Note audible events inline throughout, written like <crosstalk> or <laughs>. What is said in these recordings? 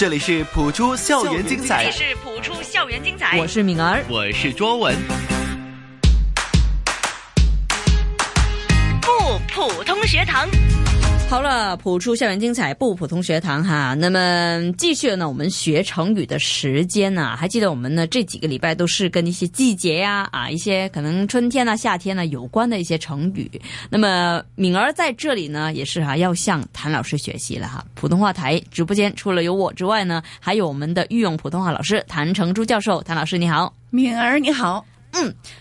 这里是普出校园精彩这里，是普出校园精彩，我是敏儿。我是卓文。不普通学堂。好了，普出校园精彩不普通学堂哈。那么继续呢，我们学成语的时间呢、还记得我们呢这几个礼拜都是跟一些季节呀啊一些可能春天啊夏天啊有关的一些成语。那么敏儿在这里呢也是哈、要向谭老师学习了哈。普通话台直播间除了有我之外呢，还有我们的御用普通话老师谭成珠教授。谭老师你好，敏儿你好，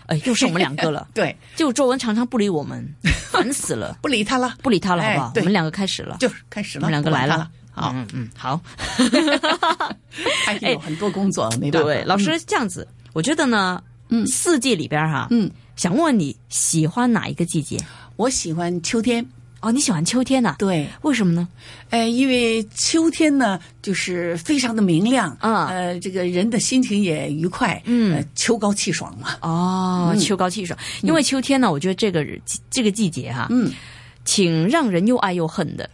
哎，又是我们两个了。<laughs> 对，就周文常常不理我们，<laughs> 烦死了，不理他了，不理他了好不好？我们两个开始了。就是开始了，我们两个来了好，嗯嗯，好。<laughs> 还是有很多工作，没办法。对，老师这样子，我觉得呢，嗯四季里边哈，嗯，想问你喜欢哪一个季节？我喜欢秋天，哦，你喜欢秋天呐、对，为什么呢？呃，因为秋天呢，就是非常的明亮，啊呃，这个人的心情也愉快，嗯。呃秋高气爽嘛，哦，秋高气爽。因为秋天呢，我觉得这个这个季节哈，嗯，挺让人又爱又恨的。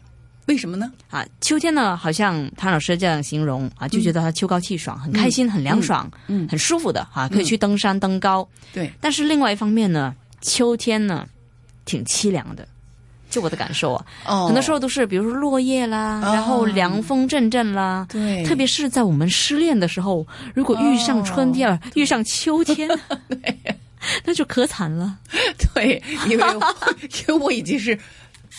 为什么呢？啊，秋天呢，好像谭老师这样形容啊，就觉得它秋高气爽，很开心，很凉爽，嗯。很舒服的啊，可以去登山登高。对，但是另外一方面呢，秋天呢，挺凄凉的。就我的感受啊，哦很多时候都是比如说落叶啦，哦然后凉风阵阵啦。对，特别是在我们失恋的时候，如果遇上春天，哦遇上秋天，<laughs> 那就可惨了。对，因为 <laughs> 因为我已经是。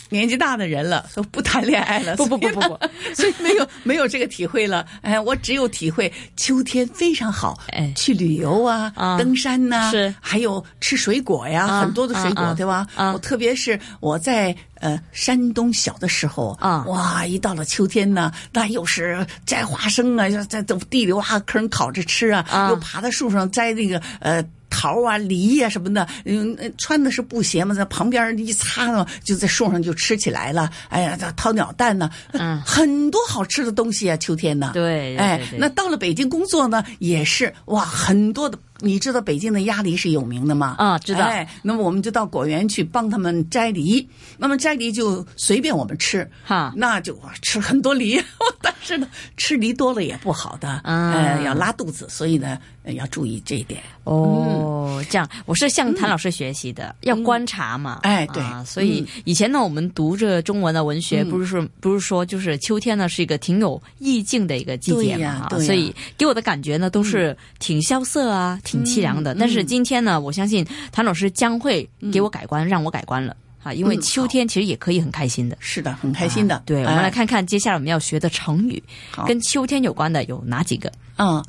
年纪大的人了，都不谈恋爱了。不不不不不，所以 <laughs> 没有没有这个体会了。哎，我只有体会秋天非常好，哎去旅游啊，啊登山呐、是还有吃水果呀，啊很多的水果，对吧？啊我特别是我在呃山东小的时候啊哇，一到了秋天呢，那又是摘花生啊，在在地里挖坑烤着吃啊，啊又爬到树上摘那个呃。桃啊、梨呀、什么的，嗯，呃穿的是布鞋嘛，在旁边一擦呢，就在树上就吃起来了。哎呀，这掏鸟蛋呢，嗯很多好吃的东西啊，秋天呢。对对哎那到了北京工作呢，也是哇，很多的。你知道北京的鸭梨是有名的吗？啊知道。哎，那么我们就到果园去帮他们摘梨，那么摘梨就随便我们吃，哈。那就哇吃很多梨，<laughs> 但是呢，吃梨多了也不好的，嗯呃，要拉肚子，所以呢，呃要注意这一点。哦，这样，我是向谭老师学习的，要观察嘛。嗯。哎对。啊，所以以前呢，我们读这中文的文学，嗯。不是说不是说就是秋天呢是一个挺有意境的一个季节嘛，所以给我的感觉呢都是挺萧瑟啊，挺凄凉的。但是今天呢，我相信谭老师将会给我改观，让我改观了啊，因为嗯秋天其实也可以很开心的。是的，很开心的。啊对，我们来哎看看接下来我们要学的成语，跟秋天有关的有哪几个？嗯，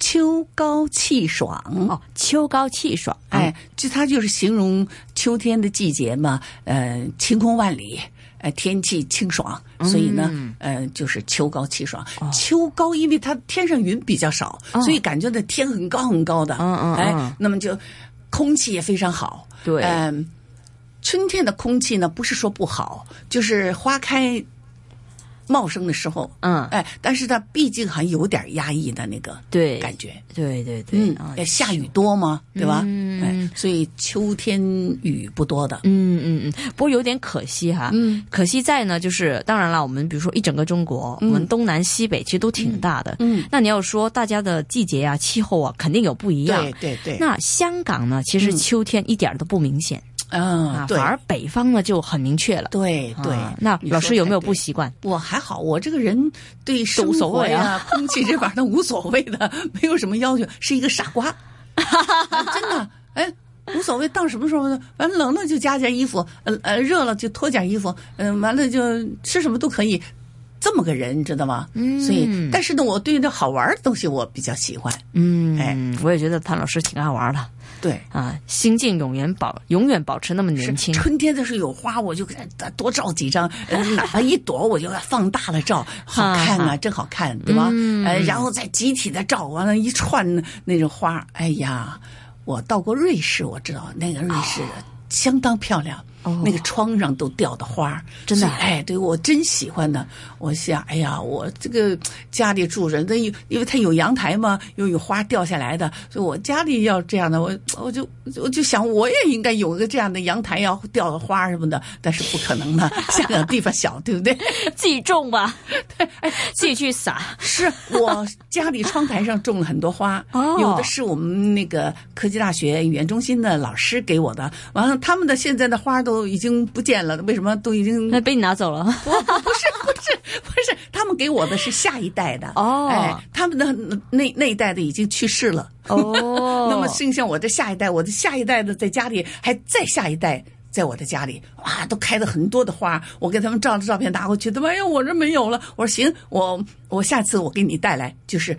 秋高气爽。哦，秋高气爽。哎，就它就是形容秋天的季节嘛，呃，晴空万里，呃，天气清爽，所以呢，嗯呃，就是秋高气爽。哦秋高，因为它天上云比较少，所以感觉那天很高很高的，嗯嗯嗯哎，那么就空气也非常好，对嗯、春天的空气呢，不是说不好，就是花开。茂盛的时候，嗯。哎，但是它毕竟还有点压抑的那个对。感觉，对对对，嗯啊，呃下雨多吗，对吧？嗯哎，所以秋天雨不多的。嗯嗯嗯，不过有点可惜哈，嗯，可惜在呢，就是当然了，我们比如说一整个中国，我们东南西北其实都挺大的，嗯，那你要说大家的季节啊、气候啊，肯定有不一样。对对对，那香港呢，其实嗯。秋天一点儿都不明显、啊啊，，对反而北方呢就很明确了。对对啊。那老师有没有不习惯？我还好，我这个人对生无所活呀、谓 <laughs> 啊空气这玩意儿无所谓的，没有什么要求，是一个傻瓜，啊 <laughs> 真的，哎。无所谓，到什么时候呢？反正冷了就加件衣服，呃呃，热了就脱件衣服，嗯、完了就吃什么都可以，这么个人，你知道吗？嗯，所以，但是呢，我对那好玩的东西我比较喜欢，嗯，哎我也觉得谭老师挺爱玩的对，啊，心境永远保永远保持那么年轻。春天的时候有花，我就给它多照几张，呃 <laughs> 哪怕一朵我就放大了照，好看啊，真好看，对吧？嗯呃，然后再集体的照，完了，一串那种花，哎呀，我到过瑞士，我知道那个瑞士相当漂亮。哦那个窗上都掉的花，真的哎，对我真喜欢的。我想，哎呀，我这个家里住人，那有因为它有阳台嘛，又有花掉下来的，所以我家里要这样的，我我就我就想我也应该有个这样的阳台，要掉的花什么的，但是不可能的，<laughs> 香港地方小，对不对？自己种吧，<laughs> 对，哎 <laughs> 自己去撒。是我家里窗台上种了很多花，哦有的是我们那个科技大学语言中心的老师给我的，完了他们的现在的花都已经不见了，为什么都已经那被你拿走了。<laughs> 不不是不是不是，他们给我的是下一代的哦哎，他们的那那一代的已经去世了哦 <laughs> 那么剩下我的下一代，我的下一代的在家里，还再下一代。在我的家里，哇，都开了很多的花，我给他们照着照片拿过去，他们哎呀，我这没有了。我说行，我我下次我给你带来，就是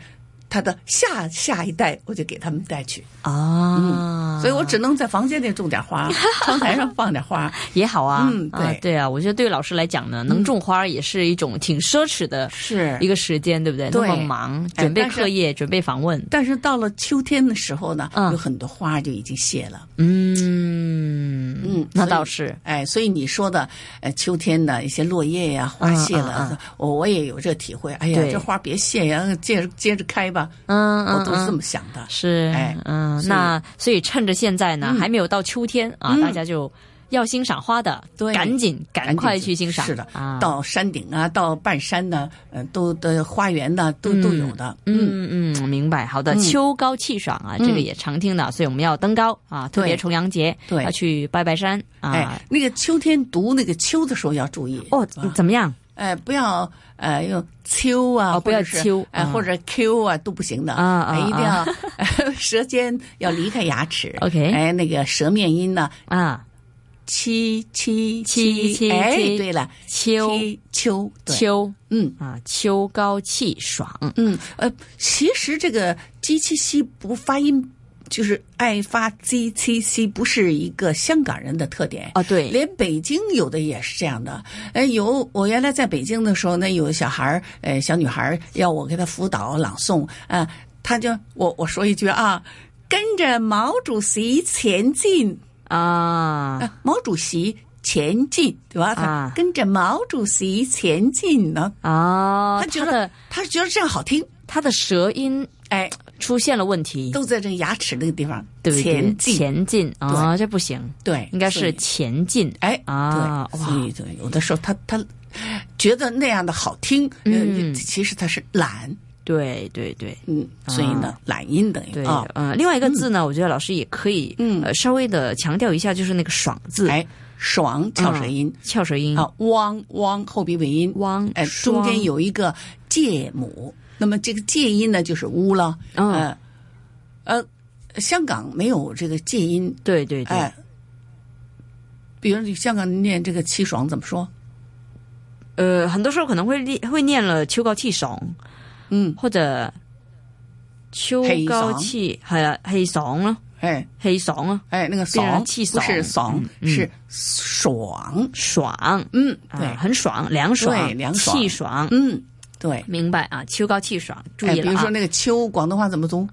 他的下下一代，我就给他们带去。啊，嗯所以我只能在房间里种点花，<laughs> 窗台上放点花。也好啊，嗯啊对对啊，我觉得对老师来讲呢，能种花也是一种挺奢侈的是一个时间，对不对？对那么忙，准备课业，准备访问，但是到了秋天的时候呢，嗯有很多花就已经谢了。嗯嗯，那倒是，哎，所以你说的，呃，秋天的一些落叶呀、花谢了，嗯嗯我我也有这体会。哎呀，这花别谢呀，接着接着开吧。嗯嗯我都是这嗯。么想的。是，哎嗯，那所以趁着现在呢，嗯。还没有到秋天啊，嗯。大家就要欣赏花的，对。赶紧赶快去欣赏，是的，啊，到山顶啊，到半山呢，呃，都的花园呢，都都有的。嗯，嗯。嗯，明白。好的，嗯。秋高气爽啊，这个也常听的，所以我们要登高啊，特别重阳节，对。要去拜拜山啊。哎。，那个秋天读那个秋的时候要注意。哦，怎么样？哎，不要呃用秋啊，哦不要秋或者 q 啊都不行的啊啊哎一定啊要 <laughs> 舌尖要离开牙齿。OK 哎，那个舌面音呢，啊，七七七七哎，对了，秋秋秋嗯啊，秋高气爽。嗯呃，其实这个 g 七 c 不发音。就是爱发 g 七 c 不是一个香港人的特点。哦对。连北京有的也是这样的。哎，有我原来在北京的时候呢，有小孩儿，呃，小女孩儿要我给她辅导朗诵。啊，她就我我说一句啊，跟着毛主席前进，啊，啊，毛主席前进，对吧？跟着毛主席前进呢，啊，他觉得他他觉得这样好听，他的舌音哎，出现了问题，都在这个牙齿那个地方对不对？前进，前进。啊，这不行，对，应该是前进。哎啊对，哇。所以对，有的时候他他觉得那样的好听，嗯。呃，其实他是懒，对对对。嗯，所以呢，懒音等于对，啊，嗯，另外一个字呢，我觉得老师也可以，嗯。呃，稍微的强调一下，就是那个“爽”字，哎，爽翘舌音。翘舌音。啊，汪汪后鼻尾音，汪哎，中间有一个介母，那么这个介音呢就是乌了，嗯。呃呃，香港没有这个介音，对对对，哎，比如你香港念这个气爽怎么说？呃，很多时候可能会念会念了“秋高气爽”，嗯，或者“秋高氣”係啊，氣爽咯，哎。氣爽咯，哎，那个爽气爽。不是爽，嗯。是爽，爽，嗯，啊对，很爽，凉爽，对凉爽。气爽，嗯，对。明白啊？秋高气爽，注哎，意了啊。比如说，那个秋，广东话怎么读？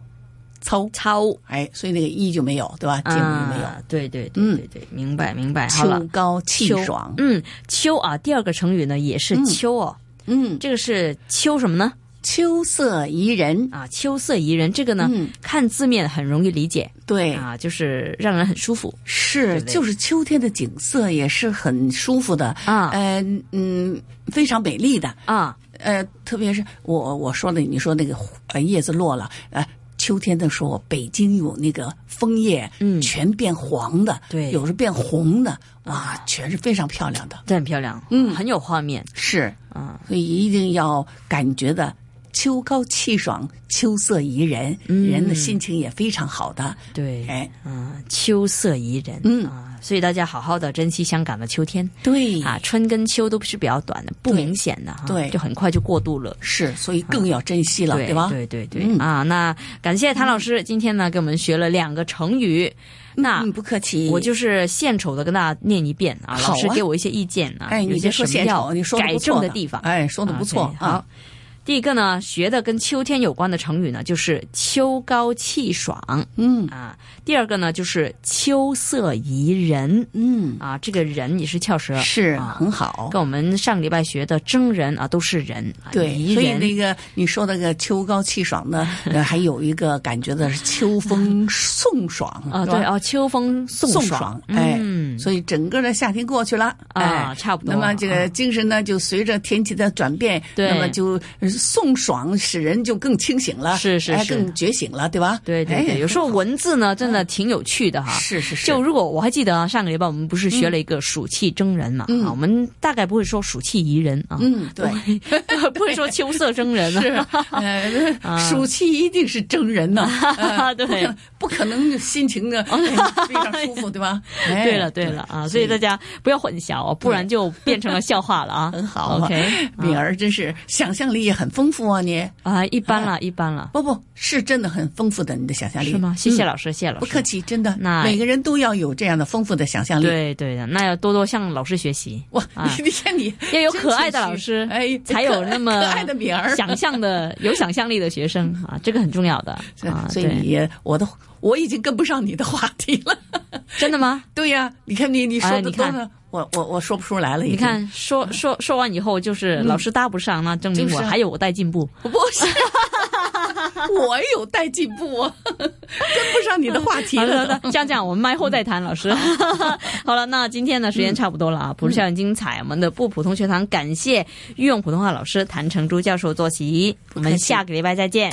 操，操哎，所以那个一就没有，对吧？介母就没有。啊，对对对嗯。对对，明白明白，秋。高气爽，嗯，秋啊，第二个成语呢也是秋哦，嗯，这个是秋什么呢？秋色宜人，啊，秋色宜人，这个呢，嗯。看字面很容易理解。对，啊，就是让人很舒服。是，对对？就是秋天的景色也是很舒服的。啊。呃，嗯，非常美丽的，啊，呃，特别是我我说的，你说那个呃叶子落了，呃，秋天的时候，北京有那个枫叶，嗯全变黄的，对有时变红的，哇，全是非常漂亮的，这很漂亮，嗯很有画面是，啊，所以一定要感觉的秋高气爽，秋色宜人，嗯人的心情也非常好的，对，哎，嗯，秋色宜人，嗯啊，所以大家好好的珍惜香港的秋天。对。啊，春跟秋都是比较短的，不明显的哈，对就很快就过渡了。是，所以更要珍惜了，对吧？对对对、嗯。啊！那感谢谭老师，今天呢给我们学了两个成语，那嗯，不客气，我就是献丑的跟大家念一遍啊，啊。老师给我一些意见啊，哎，有些你别说献丑，你说改正的地方，哎，说的不错啊。第一个呢，学的跟秋天有关的成语呢，就是秋高气爽。嗯。啊。第二个呢，就是秋色宜人。嗯，啊，这个人也是翘舌，是啊很好。跟我们上个礼拜学的征人啊，都是人，啊对，宜人。所以那个你说那个秋高气爽呢，呃还有一个感觉的是秋风送 <laughs> 爽啊，对啊，秋风送送爽，哎，嗯所以整个的夏天过去了，啊哎，差不多那么这个精神呢，就随着天气的转变，对那么就呃送爽，使人就更清醒了，哎，是是是更觉醒了，对吧？对对对，哎有时候文字呢，真的挺有趣的哈。<laughs> 是是是，就如果我还记得啊，上个礼拜我们不是学了一个暑气蒸人嘛？嗯啊，我们大概不会说暑气宜人啊，嗯，对。<laughs> 不会说秋色蒸人是啊。<laughs> 呃，暑气一定是蒸人呐，呃对不可能心情的哎非常舒服，对吧？哎对了对了啊，所以大家不要混淆哦，不然就变成了笑话了啊。<laughs> 很好啊 OK，敏儿真是想象力也很丰富啊，你啊，一般了，一般了，不不是真的很丰富的，你的想象力是吗？谢谢嗯老师，谢谢老师。不客气，真的，那每个人都要有这样的丰富的想象力。对对的，那要多多向老师学习。哇，啊你你看你要有可爱的老师，哎，才有那么可爱的敏儿。<laughs> 想象的、有想象力的学生啊，这个很重要的啊。所以我的我已经跟不上你的话题了。真的吗？<laughs> 对呀，你看你你说你看我我我说不出来了。你看，说说说完以后，就是老师搭不上，那证明我还有我待进步。不是，<laughs> 我有待进步啊，跟不上你的话题了的，这样这样，我们麦后再谈，老师。好 <laughs> 了，那今天呢，时间差不多了啊，普通校园精彩，我们的不普通学堂感谢御用普通话老师谭成珠教授坐席，我们下个礼拜再见。